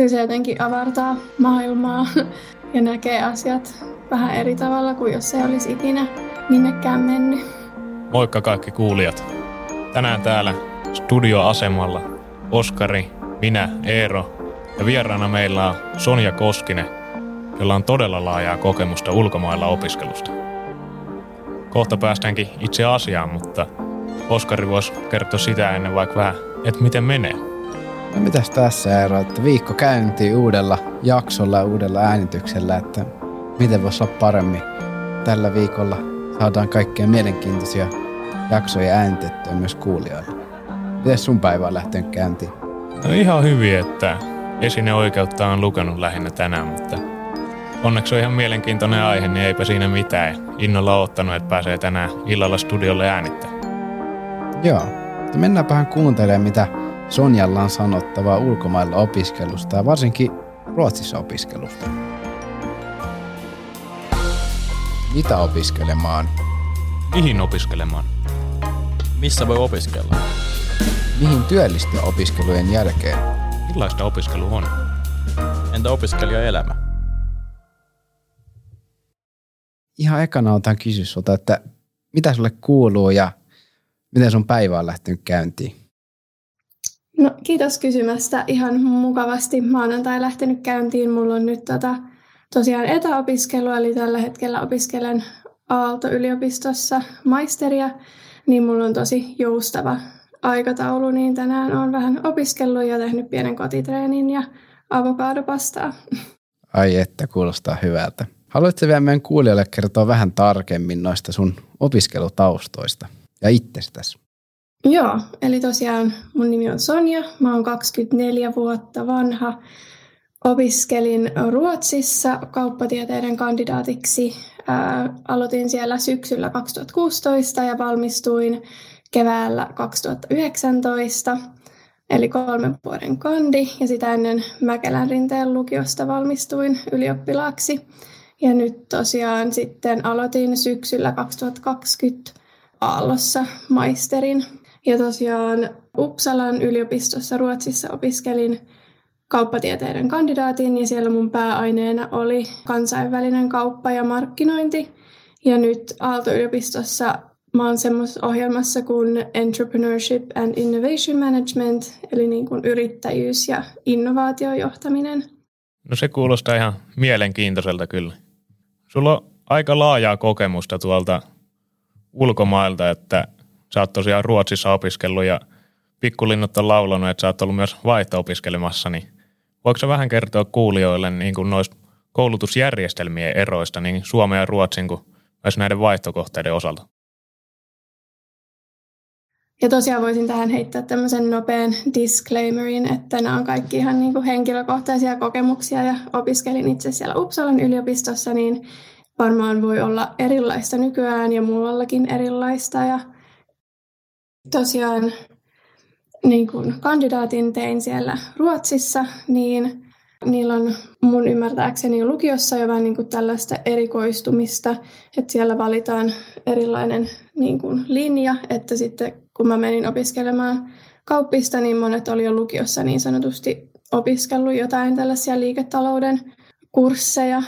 kyllä se jotenkin avartaa maailmaa ja näkee asiat vähän eri tavalla kuin jos ei olisi ikinä minnekään mennyt. Moikka kaikki kuulijat. Tänään täällä studioasemalla Oskari, minä, Eero ja vieraana meillä on Sonja Koskinen, jolla on todella laajaa kokemusta ulkomailla opiskelusta. Kohta päästäänkin itse asiaan, mutta Oskari voisi kertoa sitä ennen vaikka vähän, että miten menee. No mitäs tässä Eero, että viikko käyntiin uudella jaksolla ja uudella äänityksellä, että miten voisi olla paremmin tällä viikolla saadaan kaikkea mielenkiintoisia jaksoja äänitettyä myös kuulijoille. Miten sun päivä on lähtenyt käyntiin? No ihan hyvin, että esineoikeutta on lukenut lähinnä tänään, mutta onneksi on ihan mielenkiintoinen aihe, niin eipä siinä mitään. Innolla ottanut, että pääsee tänään illalla studiolle äänittämään. Joo, mutta mennäänpähän kuuntelemaan, mitä Sonjalla on sanottavaa ulkomailla opiskelusta ja varsinkin Ruotsissa opiskelusta. Mitä opiskelemaan? Mihin opiskelemaan? Missä voi opiskella? Mihin työllistyä opiskelujen jälkeen? Millaista opiskelu on? Entä opiskelijaelämä? Ihan ekana otan kysyä sulta, että mitä sulle kuuluu ja miten sun päivä on lähtenyt käyntiin? No, kiitos kysymästä. Ihan mukavasti maanantai lähtenyt käyntiin. Mulla on nyt tota, tosiaan etäopiskelu, eli tällä hetkellä opiskelen Aalto-yliopistossa maisteria, niin mulla on tosi joustava aikataulu, niin tänään on vähän opiskellut ja tehnyt pienen kotitreenin ja avokadopastaa. Ai että, kuulostaa hyvältä. Haluatko vielä meidän kuulijoille kertoa vähän tarkemmin noista sun opiskelutaustoista ja itsestäsi? Joo, eli tosiaan mun nimi on Sonja, mä oon 24 vuotta vanha. Opiskelin Ruotsissa kauppatieteiden kandidaatiksi. Ää, aloitin siellä syksyllä 2016 ja valmistuin keväällä 2019, eli kolmen vuoden kandi. Ja sitä ennen Mäkelän rinteen lukiosta valmistuin ylioppilaaksi. Ja nyt tosiaan sitten aloitin syksyllä 2020 Aallossa maisterin ja tosiaan Uppsalan yliopistossa Ruotsissa opiskelin kauppatieteiden kandidaatin ja siellä mun pääaineena oli kansainvälinen kauppa ja markkinointi. Ja nyt Aalto-yliopistossa mä oon semmoisessa ohjelmassa kuin Entrepreneurship and Innovation Management, eli niin kuin yrittäjyys ja innovaatiojohtaminen. No se kuulostaa ihan mielenkiintoiselta kyllä. Sulla on aika laajaa kokemusta tuolta ulkomailta, että sä oot tosiaan Ruotsissa opiskellut ja pikkulinnut on laulanut, että sä oot ollut myös vaihto-opiskelemassa, niin voiko sä vähän kertoa kuulijoille niin kuin noista koulutusjärjestelmien eroista niin Suomen ja Ruotsin kuin myös näiden vaihtokohteiden osalta? Ja tosiaan voisin tähän heittää tämmöisen nopean disclaimerin, että nämä on kaikki ihan niin kuin henkilökohtaisia kokemuksia ja opiskelin itse siellä Uppsalan yliopistossa, niin varmaan voi olla erilaista nykyään ja muuallakin erilaista. Ja tosiaan niin kun kandidaatin tein siellä Ruotsissa, niin niillä on mun ymmärtääkseni lukiossa jo vähän niin kuin tällaista erikoistumista, että siellä valitaan erilainen niin kuin linja, että sitten kun mä menin opiskelemaan kauppista, niin monet oli jo lukiossa niin sanotusti opiskellut jotain tällaisia liiketalouden kursseja.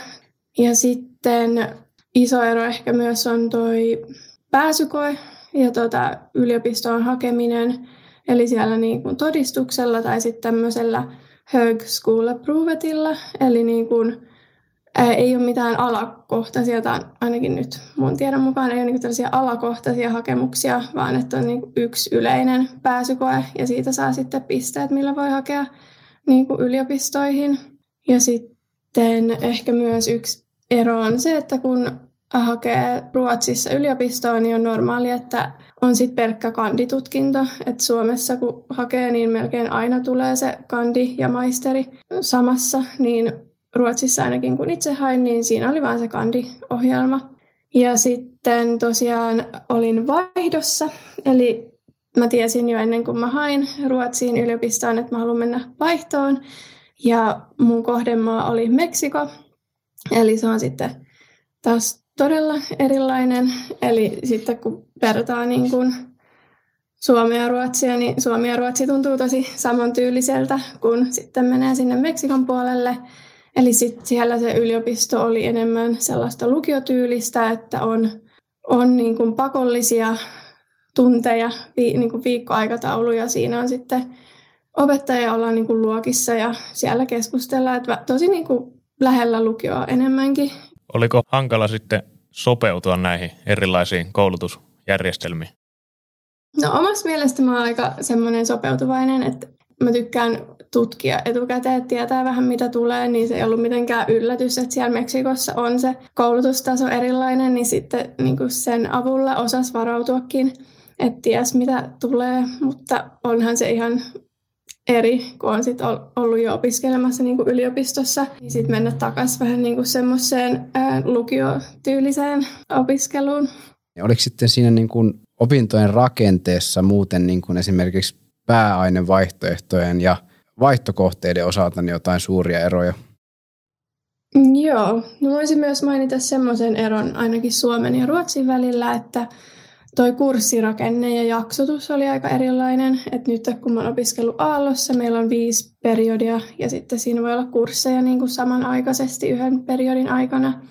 Ja sitten iso ero ehkä myös on toi pääsykoe, ja tota, yliopistoon hakeminen, eli siellä niin kuin todistuksella tai sitten tämmöisellä Hög School Approvetilla, eli niin kuin, ää, ei ole mitään alakohtaisia, tai ainakin nyt mun tiedon mukaan ei ole niin tällaisia alakohtaisia hakemuksia, vaan että on niin kuin yksi yleinen pääsykoe ja siitä saa sitten pisteet, millä voi hakea niin kuin yliopistoihin. Ja sitten ehkä myös yksi ero on se, että kun hakee Ruotsissa yliopistoon, niin on normaali, että on sitten pelkkä kanditutkinto. Et Suomessa kun hakee, niin melkein aina tulee se kandi ja maisteri samassa, niin Ruotsissa ainakin kun itse hain, niin siinä oli vain se kandi-ohjelma. Ja sitten tosiaan olin vaihdossa, eli mä tiesin jo ennen kuin mä hain Ruotsiin yliopistoon, että mä haluan mennä vaihtoon. Ja mun kohdemaa oli Meksiko, eli se on sitten taas todella erilainen. Eli sitten kun vertaa niin kuin Suomea ja Ruotsia, niin Suomi ja Ruotsi tuntuu tosi samantyyliseltä, kun sitten menee sinne Meksikon puolelle. Eli sitten siellä se yliopisto oli enemmän sellaista lukiotyylistä, että on, on niin kuin pakollisia tunteja, vi, niin kuin viikkoaikatauluja. Siinä on sitten opettaja ollaan niin kuin luokissa ja siellä keskustellaan, että tosi niin kuin lähellä lukioa enemmänkin. Oliko hankala sitten sopeutua näihin erilaisiin koulutusjärjestelmiin? No omasta mielestä mä oon aika semmoinen sopeutuvainen, että mä tykkään tutkia etukäteen, että tietää vähän mitä tulee, niin se ei ollut mitenkään yllätys, että siellä Meksikossa on se koulutustaso erilainen, niin sitten niin kuin sen avulla osas varautuakin, että ties mitä tulee, mutta onhan se ihan eri, kun on sit ollut jo opiskelemassa niin kuin yliopistossa, niin sitten mennä takaisin vähän niin kuin semmoiseen lukiotyyliseen opiskeluun. Oliko sitten siinä niin kuin opintojen rakenteessa muuten niin kuin esimerkiksi pääainevaihtoehtojen ja vaihtokohteiden osalta niin jotain suuria eroja? Joo, no voisin myös mainita semmoisen eron ainakin Suomen ja Ruotsin välillä, että toi kurssirakenne ja jaksotus oli aika erilainen. Et nyt kun mä oon opiskellut Aallossa, meillä on viisi periodia ja sitten siinä voi olla kursseja niin kuin samanaikaisesti yhden periodin aikana.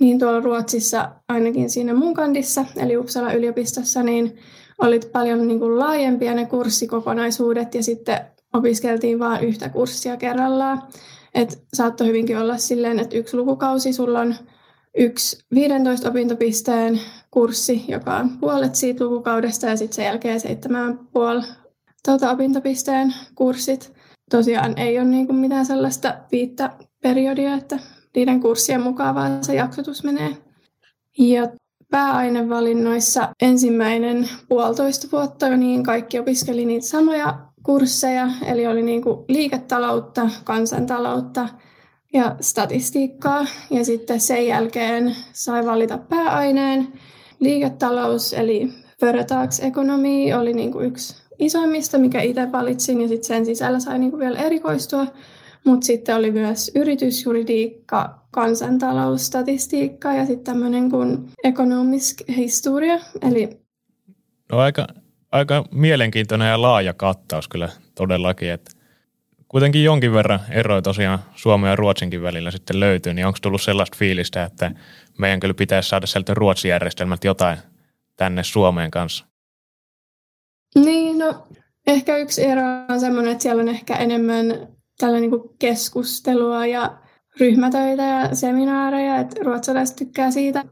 Niin tuolla Ruotsissa, ainakin siinä mun kandissa, eli Uppsala yliopistossa, niin oli paljon niin kuin laajempia ne kurssikokonaisuudet ja sitten opiskeltiin vain yhtä kurssia kerrallaan. Et saattoi hyvinkin olla silleen, että yksi lukukausi sulla on yksi 15 opintopisteen kurssi, joka on puolet siitä lukukaudesta ja sitten sen jälkeen seitsemän puoli tuota opintopisteen kurssit. Tosiaan ei ole niin kuin mitään sellaista viittä periodia, että niiden kurssien mukaan vaan se jaksotus menee. Ja pääainevalinnoissa ensimmäinen puolitoista vuotta niin kaikki opiskeli niitä samoja kursseja, eli oli niin kuin liiketaloutta, kansantaloutta ja statistiikkaa. Ja sitten sen jälkeen sai valita pääaineen. Liiketalous eli företagsekonomi oli niin kuin yksi isoimmista, mikä itse valitsin, ja sitten sen sisällä sai niin kuin vielä erikoistua. Mutta sitten oli myös yritysjuridiikka, kansantalous, statistiikka ja sitten tämmöinen kuin ekonomisk historia. Eli... No aika, aika mielenkiintoinen ja laaja kattaus kyllä todellakin, että kuitenkin jonkin verran eroja tosiaan Suomen ja Ruotsinkin välillä sitten löytyy, niin onko tullut sellaista fiilistä, että meidän kyllä pitäisi saada sieltä Ruotsin järjestelmältä jotain tänne Suomeen kanssa? Niin, no ehkä yksi ero on semmoinen, että siellä on ehkä enemmän tällä niin kuin keskustelua ja ryhmätöitä ja seminaareja, että ruotsalaiset tykkää siitä.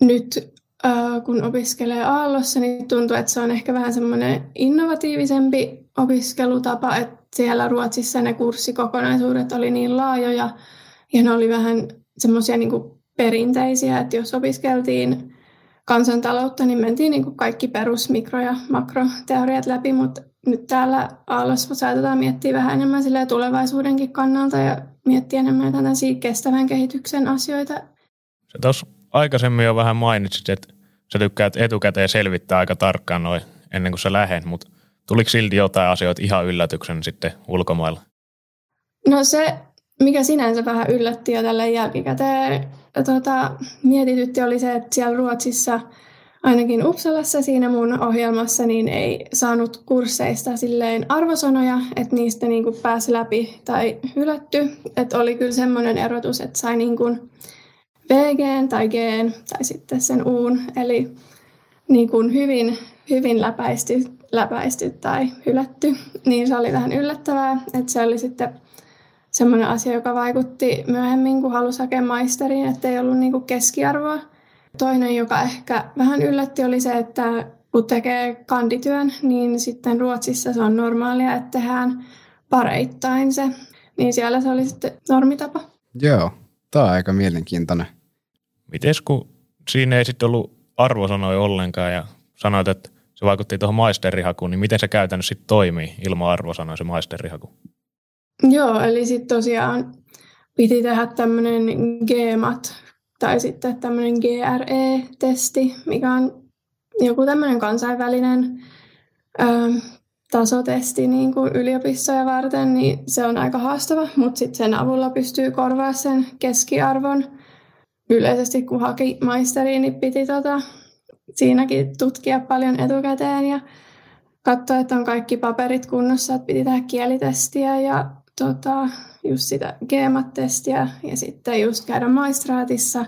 Nyt äh, kun opiskelee Aallossa, niin tuntuu, että se on ehkä vähän semmoinen innovatiivisempi opiskelutapa, että siellä Ruotsissa ne kurssikokonaisuudet oli niin laajoja ja ne oli vähän semmoisia niin perinteisiä, että jos opiskeltiin kansantaloutta, niin mentiin niin kuin kaikki perus mikro- ja makroteoriat läpi, mutta nyt täällä Aallossa saatetaan miettiä vähän enemmän tulevaisuudenkin kannalta ja miettiä enemmän tällaisia kestävän kehityksen asioita. Se tuossa aikaisemmin jo vähän mainitsit, että sä tykkäät etukäteen selvittää aika tarkkaan noin ennen kuin sä lähet, mutta tuliko silti jotain asioita ihan yllätyksen sitten ulkomailla? No se, mikä sinänsä vähän yllätti jo tällä jälkikäteen tota, mietitytti, oli se, että siellä Ruotsissa – ainakin Uppsalassa siinä mun ohjelmassa niin ei saanut kursseista silleen arvosanoja, että niistä niin kuin pääsi läpi tai hylätty. Että oli kyllä semmoinen erotus, että sai niin kuin VG tai G tai sitten sen Uun, eli niin kuin hyvin, hyvin läpäisty, läpäisty tai hylätty. Niin se oli vähän yllättävää, että se oli sitten semmoinen asia, joka vaikutti myöhemmin, kun halusi hakea maisteriin, että ei ollut niin kuin keskiarvoa Toinen, joka ehkä vähän yllätti, oli se, että kun tekee kandityön, niin sitten Ruotsissa se on normaalia, että tehdään pareittain se. Niin siellä se oli sitten normitapa. Joo, tämä on aika mielenkiintoinen. Mites kun siinä ei sitten ollut arvosanoja ollenkaan ja sanoit, että se vaikutti tuohon maisterihakuun, niin miten se käytännössä sitten toimii ilman arvosanoja se maisterihaku? Joo, eli sitten tosiaan piti tehdä tämmöinen GMAT tai sitten tämmöinen GRE-testi, mikä on joku tämmöinen kansainvälinen ö, tasotesti niin kuin yliopistoja varten, niin se on aika haastava, mutta sitten sen avulla pystyy korvaamaan sen keskiarvon. Yleisesti kun haki maisteriin, niin piti tota, siinäkin tutkia paljon etukäteen ja katsoa, että on kaikki paperit kunnossa, että piti tehdä kielitestiä ja tota, just sitä GMAT-testiä ja sitten just käydä maistraatissa,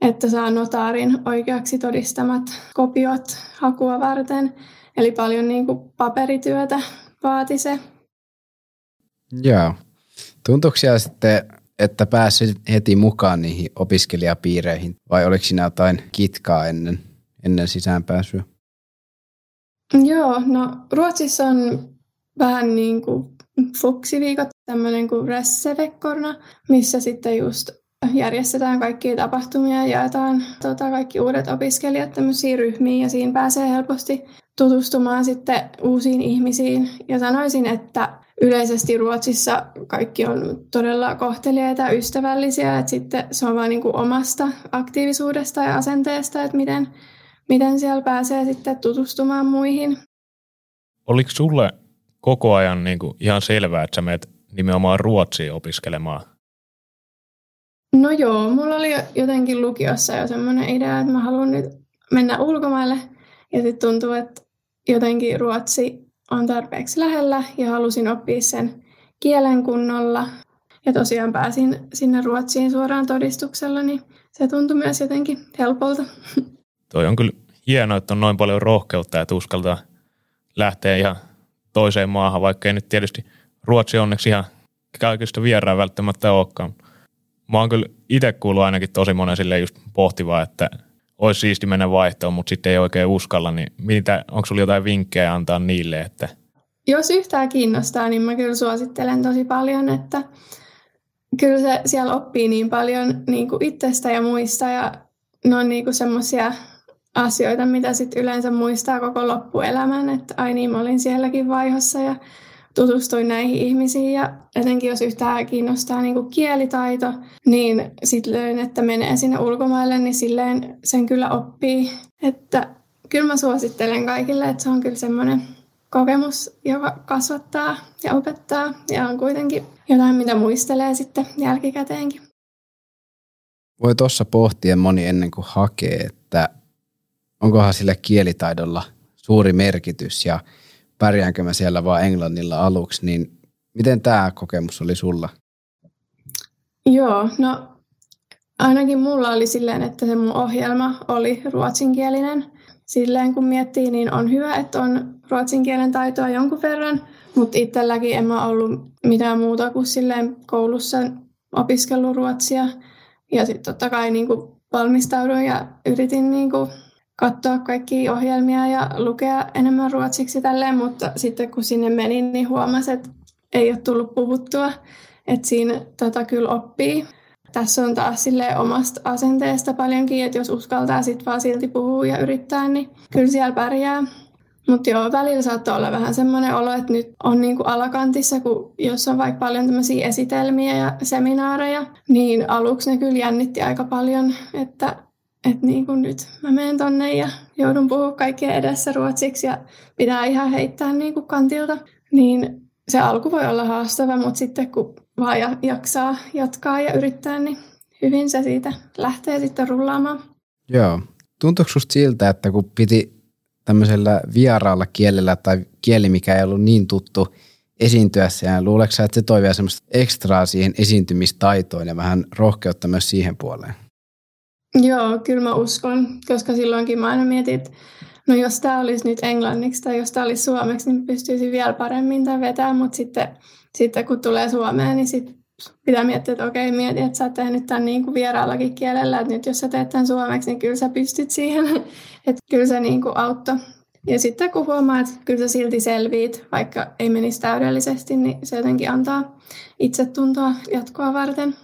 että saa notaarin oikeaksi todistamat kopiot hakua varten. Eli paljon niin kuin paperityötä vaati se. Joo. Tuntuuko sitten, että pääsit heti mukaan niihin opiskelijapiireihin vai oliko siinä jotain kitkaa ennen, ennen sisäänpääsyä? Joo, no Ruotsissa on vähän niin kuin fuksiviikot, tämmöinen kuin Ressevekkorna, missä sitten just järjestetään kaikkia tapahtumia ja jaetaan tota, kaikki uudet opiskelijat tämmöisiin ryhmiin ja siinä pääsee helposti tutustumaan sitten uusiin ihmisiin. Ja sanoisin, että yleisesti Ruotsissa kaikki on todella kohteliaita ja ystävällisiä, että sitten se on vain niin kuin omasta aktiivisuudesta ja asenteesta, että miten, miten siellä pääsee sitten tutustumaan muihin. Oliko sulle koko ajan niin kuin ihan selvää, että sä menet nimenomaan Ruotsiin opiskelemaan? No joo, mulla oli jotenkin lukiossa jo semmoinen idea, että mä haluan nyt mennä ulkomaille. Ja sitten tuntuu, että jotenkin Ruotsi on tarpeeksi lähellä ja halusin oppia sen kielen kunnolla. Ja tosiaan pääsin sinne Ruotsiin suoraan todistuksella, niin se tuntui myös jotenkin helpolta. Toi on kyllä hienoa, että on noin paljon rohkeutta, että uskaltaa lähteä ihan toiseen maahan, vaikka ei nyt tietysti Ruotsi onneksi ihan kaikista vieraan välttämättä olekaan. Mä oon kyllä itse kuullut ainakin tosi monen sille just pohtivaa, että olisi siisti mennä vaihtoon, mutta sitten ei oikein uskalla, niin mitä, onko sulla jotain vinkkejä antaa niille, että jos yhtään kiinnostaa, niin mä kyllä suosittelen tosi paljon, että kyllä se siellä oppii niin paljon niin kuin itsestä ja muista ja ne on niin semmoisia asioita, mitä sitten yleensä muistaa koko loppuelämän, että ai niin, mä olin sielläkin vaihossa ja tutustuin näihin ihmisiin ja etenkin jos yhtään kiinnostaa niin kuin kielitaito, niin sitten löin, että menee sinne ulkomaille, niin silleen sen kyllä oppii. Että kyllä mä suosittelen kaikille, että se on kyllä semmoinen kokemus, joka kasvattaa ja opettaa ja on kuitenkin jotain, mitä muistelee sitten jälkikäteenkin. Voi tuossa pohtia moni ennen kuin hakee, että onkohan sillä kielitaidolla suuri merkitys ja pärjäänkö mä siellä vaan englannilla aluksi, niin miten tämä kokemus oli sulla? Joo, no ainakin mulla oli silleen, että se mun ohjelma oli ruotsinkielinen. Silleen kun miettii, niin on hyvä, että on ruotsin kielen taitoa jonkun verran, mutta itselläkin en mä ollut mitään muuta kuin silleen koulussa opiskellut ruotsia. Ja sitten totta kai niin valmistauduin ja yritin niin katsoa kaikki ohjelmia ja lukea enemmän ruotsiksi tälleen, mutta sitten kun sinne menin, niin huomasin, että ei ole tullut puhuttua, että siinä tota kyllä oppii. Tässä on taas sille omasta asenteesta paljonkin, että jos uskaltaa sitten vaan silti puhua ja yrittää, niin kyllä siellä pärjää. Mutta joo, välillä saattaa olla vähän semmoinen olo, että nyt on niinku alakantissa, kun jos on vaikka paljon tämmöisiä esitelmiä ja seminaareja, niin aluksi ne kyllä jännitti aika paljon, että että niin kuin nyt mä menen tonne ja joudun puhua kaikkien edessä ruotsiksi ja pitää ihan heittää niin kuin kantilta, niin se alku voi olla haastava, mutta sitten kun vaan jaksaa jatkaa ja yrittää, niin hyvin se siitä lähtee sitten rullaamaan. Joo. Tuntuuko susta siltä, että kun piti tämmöisellä vieraalla kielellä tai kieli, mikä ei ollut niin tuttu esiintyä ja luuleeko että se toi vielä semmoista ekstraa siihen esiintymistaitoon ja vähän rohkeutta myös siihen puoleen? Joo, kyllä mä uskon, koska silloinkin mä aina mietin, että no jos tämä olisi nyt englanniksi tai jos tämä olisi suomeksi, niin pystyisin vielä paremmin tämän vetämään, mutta sitten, sitten kun tulee Suomeen, niin sit pitää miettiä, että okei, mieti, että sä oot tehnyt tämän niin kuin vieraallakin kielellä, että nyt jos sä teet tämän suomeksi, niin kyllä sä pystyt siihen, että kyllä se niin kuin auttoi. Ja sitten kun huomaa, että kyllä sä silti selviit, vaikka ei menisi täydellisesti, niin se jotenkin antaa itsetuntoa jatkoa varten.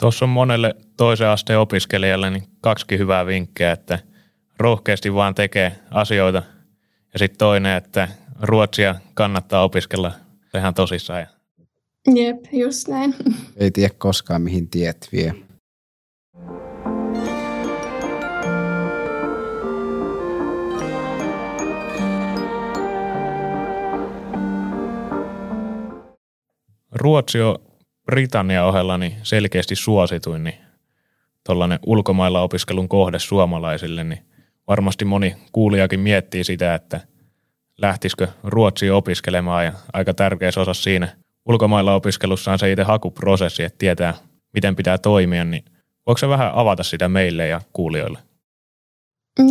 Tuossa on monelle toisen asteen opiskelijalle niin kaksikin hyvää vinkkiä, että rohkeasti vaan tekee asioita. Ja sitten toinen, että ruotsia kannattaa opiskella ihan tosissaan. Jep, just näin. Ei tiedä koskaan, mihin tiet vie. Ruotsi on Britannian ohella niin selkeästi suosituin, niin tuollainen ulkomailla opiskelun kohde suomalaisille, niin varmasti moni kuulijakin miettii sitä, että lähtisikö Ruotsiin opiskelemaan ja aika tärkeä osa siinä ulkomailla opiskelussa on se itse hakuprosessi, että tietää miten pitää toimia, niin voiko se vähän avata sitä meille ja kuulijoille?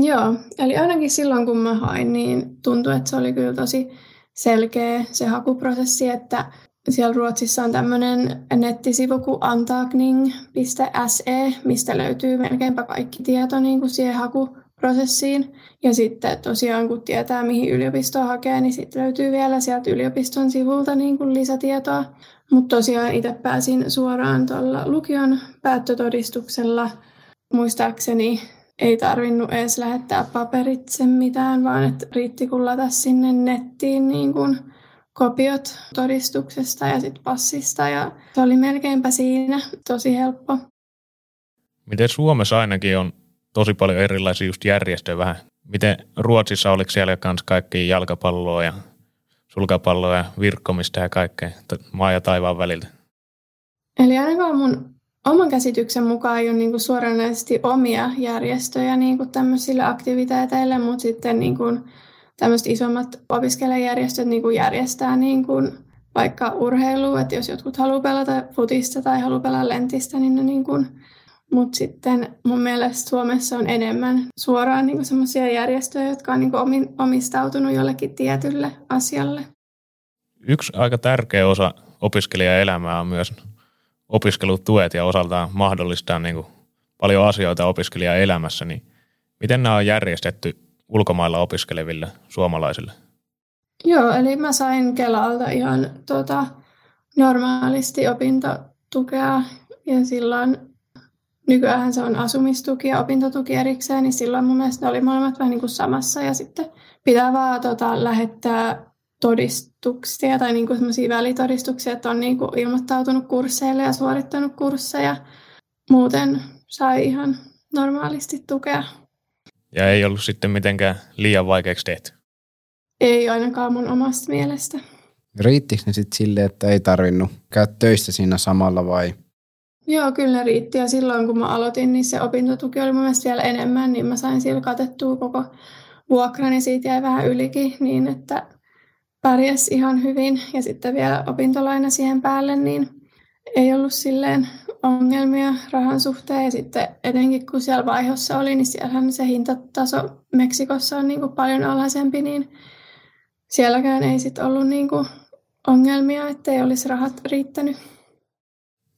Joo, eli ainakin silloin kun mä hain, niin tuntui, että se oli kyllä tosi selkeä se hakuprosessi, että siellä Ruotsissa on tämmöinen nettisivu kuin antagning.se, mistä löytyy melkeinpä kaikki tieto niin kuin siihen hakuprosessiin. Ja sitten tosiaan kun tietää, mihin yliopistoa hakee, niin sitten löytyy vielä sieltä yliopiston sivulta niin kuin lisätietoa. Mutta tosiaan itse pääsin suoraan tuolla lukion päättötodistuksella. Muistaakseni ei tarvinnut edes lähettää paperitse mitään, vaan että riitti kun sinne nettiin niin kuin kopiot todistuksesta ja sitten passista ja se oli melkeinpä siinä tosi helppo. Miten Suomessa ainakin on tosi paljon erilaisia just järjestöjä vähän. Miten Ruotsissa oliko siellä kanssa kaikki jalkapalloa ja sulkapalloa ja virkkomista ja kaikkea maa ja taivaan väliltä? Eli ainakaan mun oman käsityksen mukaan ei ole niin suoranaisesti omia järjestöjä niin kuin tämmöisille aktiviteeteille, mutta sitten niin kuin tämmöiset isommat opiskelijajärjestöt niin kuin järjestää niin kuin vaikka urheilua, että jos jotkut haluaa pelata futista tai haluaa pelata lentistä, niin ne niin kuin mutta sitten mun mielestä Suomessa on enemmän suoraan niin semmoisia järjestöjä, jotka on niin omistautunut jollekin tietylle asialle. Yksi aika tärkeä osa opiskelijaelämää on myös opiskelutuet ja osaltaan mahdollistaa niin kuin paljon asioita opiskelijaelämässä. Niin miten nämä on järjestetty ulkomailla opiskeleville suomalaisille? Joo, eli mä sain Kelalta ihan tota, normaalisti opintotukea ja silloin nykyään se on asumistuki ja opintotuki erikseen, niin silloin mun mielestä ne oli molemmat vähän niin kuin samassa ja sitten pitää vaan tota, lähettää todistuksia tai niin kuin välitodistuksia, että on niin kuin ilmoittautunut kursseille ja suorittanut kursseja. Muuten sai ihan normaalisti tukea. Ja ei ollut sitten mitenkään liian vaikeaksi tehty? Ei ainakaan mun omasta mielestä. Riittikö ne sitten sille, että ei tarvinnut käydä töissä siinä samalla vai? Joo, kyllä ne riitti. Ja silloin kun mä aloitin, niin se opintotuki oli mun mielestä vielä enemmän, niin mä sain sillä katettua koko vuokrani, siitä jäi vähän ylikin, niin että pärjäs ihan hyvin. Ja sitten vielä opintolaina siihen päälle, niin ei ollut silleen ongelmia rahan suhteen. Ja sitten etenkin kun siellä vaihossa oli, niin siellähän se hintataso Meksikossa on niin kuin paljon alhaisempi, niin sielläkään ei sitten ollut niin kuin ongelmia, ettei olisi rahat riittänyt.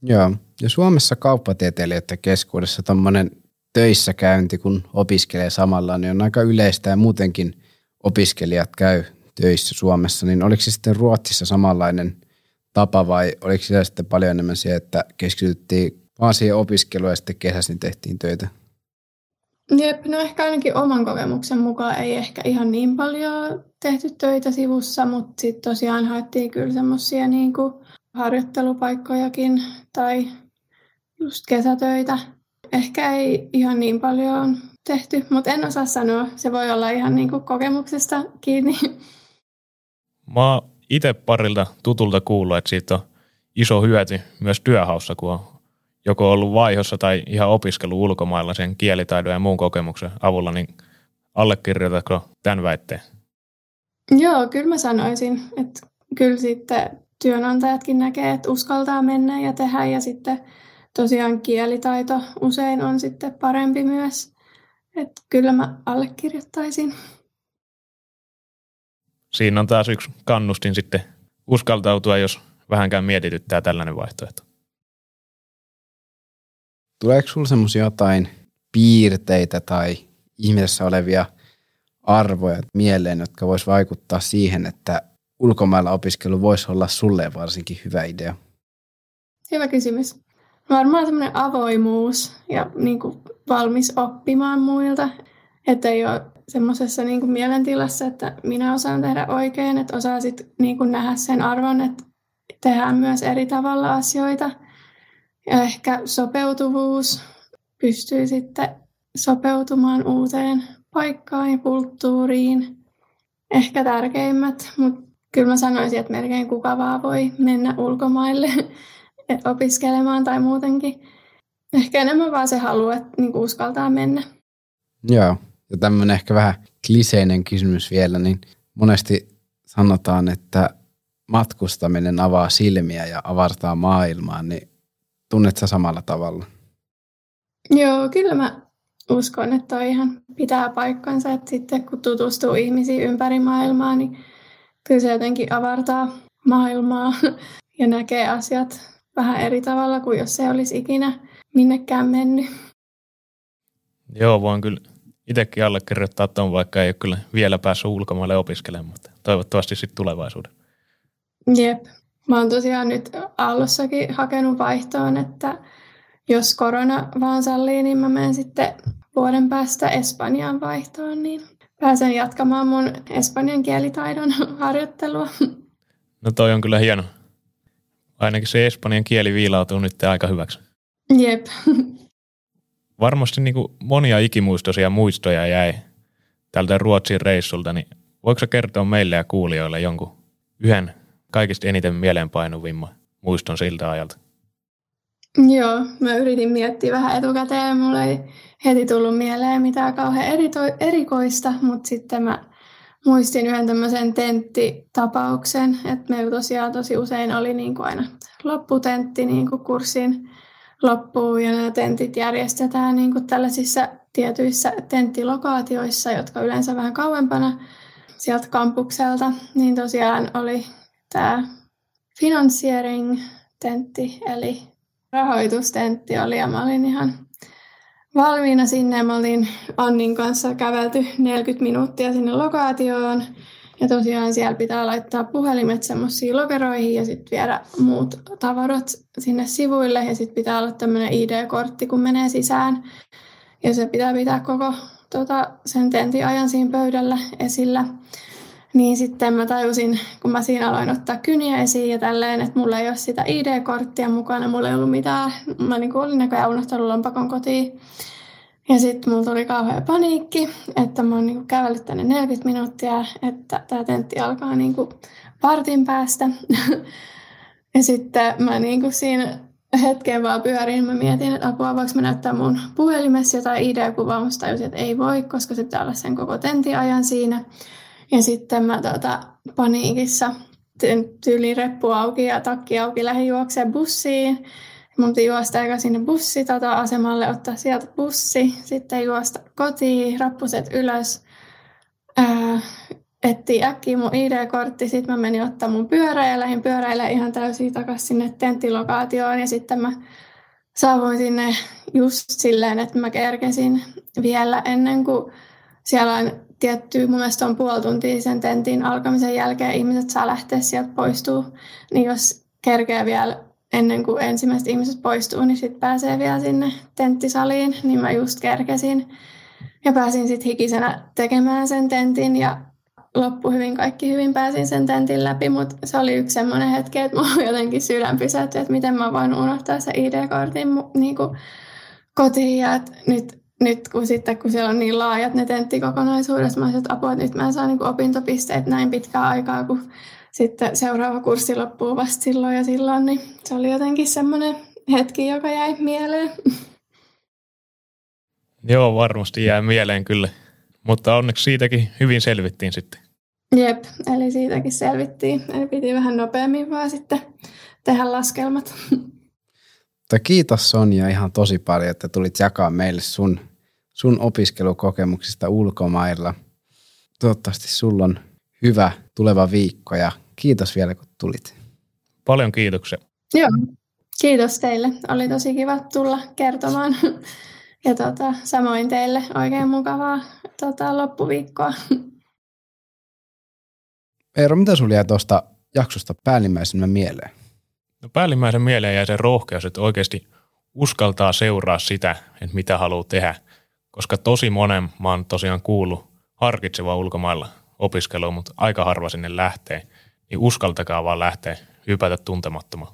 Joo, ja Suomessa kauppatieteilijöiden keskuudessa tuommoinen töissä käynti, kun opiskelee samalla, niin on aika yleistä ja muutenkin opiskelijat käy töissä Suomessa, niin oliko se sitten Ruotsissa samanlainen tapa vai oliko se sitten paljon enemmän se, että keskityttiin vaan siihen opiskeluun ja sitten kesäsin tehtiin töitä? Jep, no ehkä ainakin oman kokemuksen mukaan ei ehkä ihan niin paljon tehty töitä sivussa, mutta sitten tosiaan haettiin kyllä semmoisia niin harjoittelupaikkojakin tai just kesätöitä. Ehkä ei ihan niin paljon tehty, mutta en osaa sanoa. Se voi olla ihan niin kuin kokemuksesta kiinni. Mä itse parilta tutulta kuullut, että siitä on iso hyöty myös työhaussa, kun on joko ollut vaihossa tai ihan opiskelu ulkomailla sen kielitaidon ja muun kokemuksen avulla, niin allekirjoitatko tämän väitteen? Joo, kyllä mä sanoisin, että kyllä sitten työnantajatkin näkee, että uskaltaa mennä ja tehdä ja sitten tosiaan kielitaito usein on sitten parempi myös. Että kyllä mä allekirjoittaisin. Siinä on taas yksi kannustin sitten uskaltautua, jos vähänkään mietityttää tällainen vaihtoehto. Tuleeko sinulla semmoisia jotain piirteitä tai ihmisessä olevia arvoja mieleen, jotka vois vaikuttaa siihen, että ulkomailla opiskelu voisi olla sulle varsinkin hyvä idea? Hyvä kysymys. Varmaan semmoinen avoimuus ja niin kuin valmis oppimaan muilta. Että ei ole semmoisessa niin kuin mielentilassa, että minä osaan tehdä oikein, että osaa sitten niin kuin nähdä sen arvon, että tehdään myös eri tavalla asioita. Ja ehkä sopeutuvuus pystyy sitten sopeutumaan uuteen paikkaan ja kulttuuriin. Ehkä tärkeimmät, mutta kyllä mä sanoisin, että melkein kuka vaan voi mennä ulkomaille opiskelemaan tai muutenkin. Ehkä enemmän vaan se halu, että niin uskaltaa mennä. Joo, ja tämmöinen ehkä vähän kliseinen kysymys vielä, niin monesti sanotaan, että matkustaminen avaa silmiä ja avartaa maailmaa, niin tunnet sä samalla tavalla? Joo, kyllä mä uskon, että toi ihan pitää paikkansa, että sitten kun tutustuu ihmisiin ympäri maailmaa, niin kyllä se jotenkin avartaa maailmaa ja näkee asiat vähän eri tavalla kuin jos se olisi ikinä minnekään mennyt. Joo, voin kyllä itsekin allekirjoittaa tuon, vaikka ei ole kyllä vielä päässyt ulkomaille opiskelemaan, mutta toivottavasti sitten tulevaisuuden. Jep. Mä oon tosiaan nyt Aallossakin hakenut vaihtoon, että jos korona vaan sallii, niin mä menen sitten vuoden päästä Espanjaan vaihtoon, niin pääsen jatkamaan mun espanjan kielitaidon harjoittelua. No toi on kyllä hieno. Ainakin se espanjan kieli viilautuu nyt aika hyväksi. Jep. Varmasti niin kuin monia ikimuistoisia muistoja jäi tältä Ruotsin reissulta, niin voiko sä kertoa meille ja kuulijoille jonkun yhden kaikista eniten mieleenpainuvimman muiston siltä ajalta? Joo, mä yritin miettiä vähän etukäteen. Mulla ei heti tullut mieleen mitään kauhean erikoista, mutta sitten mä muistin yhden tämmöisen tenttitapauksen, että meillä tosiaan tosi usein oli niin kuin aina lopputentti niin kuin kurssin loppuun ja nämä tentit järjestetään niin kuin tällaisissa tietyissä tenttilokaatioissa, jotka yleensä vähän kauempana sieltä kampukselta, niin tosiaan oli tämä financiering-tentti, eli rahoitustentti oli ja mä olin ihan valmiina sinne. Mä olin Annin kanssa kävelty 40 minuuttia sinne lokaatioon. Ja tosiaan siellä pitää laittaa puhelimet semmoisiin lokeroihin ja sitten viedä muut tavarat sinne sivuille. Ja sitten pitää olla tämmöinen ID-kortti, kun menee sisään. Ja se pitää pitää koko tota, sen tentin ajan siinä pöydällä esillä. Niin sitten mä tajusin, kun mä siinä aloin ottaa kyniä esiin ja tälleen, että mulla ei ole sitä ID-korttia mukana, mulla ei ollut mitään. Mä niin olin näköjään unohtanut lompakon kotiin. Ja sitten mulla tuli kauhea paniikki, että mä oon niinku kävellyt tänne 40 minuuttia, että tämä tentti alkaa niinku partin päästä. ja sitten mä niinku siinä hetken vaan pyörin, mä mietin, että apua, voiko mä näyttää mun puhelimessa jotain ID-kuvaa, musta tajusin, että ei voi, koska se pitää olla sen koko tentin ajan siinä. Ja sitten mä tota, paniikissa tyyliin reppu auki ja takki auki lähdin juokseen bussiin. Mun piti juosta aika sinne bussi tota, ottaa sieltä bussi, sitten juosta kotiin, rappuset ylös, ää, etti äkkiä mun ID-kortti, sitten mä menin ottaa mun pyörä ja lähdin pyöräillä ihan täysin takaisin sinne tenttilokaatioon ja sitten mä saavuin sinne just silleen, että mä kerkesin vielä ennen kuin siellä on tietty, mun mielestä on puoli tuntia sen tentin alkamisen jälkeen ihmiset saa lähteä sieltä poistuu, niin jos kerkeä vielä ennen kuin ensimmäiset ihmiset poistuu, niin sitten pääsee vielä sinne tenttisaliin, niin mä just kerkesin. Ja pääsin sitten hikisenä tekemään sen tentin ja loppu hyvin, kaikki hyvin pääsin sen tentin läpi, mutta se oli yksi semmoinen hetki, että mulla jotenkin sydän pysähtyi, että miten mä voin unohtaa se ID-kortin niin kuin kotiin ja että nyt, nyt kun sitten kun siellä on niin laajat ne tenttikokonaisuudet, mä olisin, että apua, että nyt mä en saa niin opintopisteet näin pitkään aikaa, kun sitten seuraava kurssi loppuu vasta silloin ja silloin, niin se oli jotenkin semmoinen hetki, joka jäi mieleen. Joo, varmasti jää mieleen kyllä. Mutta onneksi siitäkin hyvin selvittiin sitten. Jep, eli siitäkin selvittiin. Eli piti vähän nopeammin vaan sitten tehdä laskelmat. Mutta kiitos Sonja ihan tosi paljon, että tulit jakaa meille sun, sun opiskelukokemuksista ulkomailla. Toivottavasti sulla on hyvä tuleva viikko ja kiitos vielä kun tulit. Paljon kiitoksia. Joo, kiitos teille. Oli tosi kiva tulla kertomaan. Ja tota, samoin teille oikein mukavaa tota, loppuviikkoa. Eero, mitä sulla jäi tuosta jaksosta päällimmäisenä mieleen? No päällimmäisen mieleen jäi se rohkeus, että oikeasti uskaltaa seuraa sitä, että mitä haluaa tehdä. Koska tosi monen mä oon tosiaan kuullut harkitseva ulkomailla opiskelua, mutta aika harva sinne lähtee. Niin uskaltakaa vaan lähteä hypätä tuntemattomaan.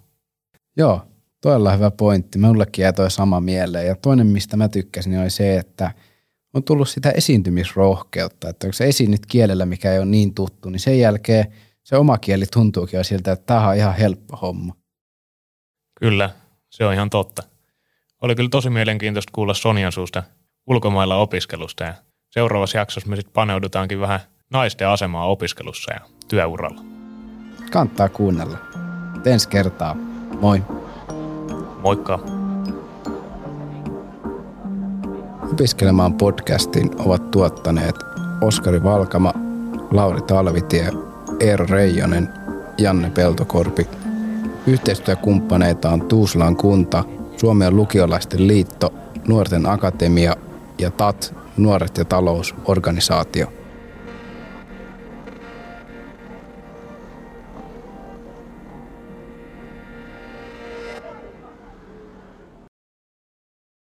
Joo, todella hyvä pointti. Minullekin jäi toi sama mieleen. Ja toinen, mistä mä tykkäsin, oli se, että on tullut sitä esiintymisrohkeutta. Että kun sä esiinnyt kielellä, mikä ei ole niin tuttu, niin sen jälkeen se oma kieli tuntuukin jo siltä, että tämä on ihan helppo homma. Kyllä, se on ihan totta. Oli kyllä tosi mielenkiintoista kuulla Sonjan suusta ulkomailla opiskelusta ja seuraavassa jaksossa me sitten paneudutaankin vähän naisten asemaa opiskelussa ja työuralla. Kannattaa kuunnella. Ensi kertaa. Moi. Moikka! Opiskelemaan podcastin ovat tuottaneet Oskari Valkama, Lauri Talvitie, Eero Reijonen, Janne Peltokorpi. Yhteistyökumppaneita on Tuusulan kunta, Suomen lukiolaisten liitto, Nuorten akatemia ja TAT, Nuoret ja talous, organisaatio.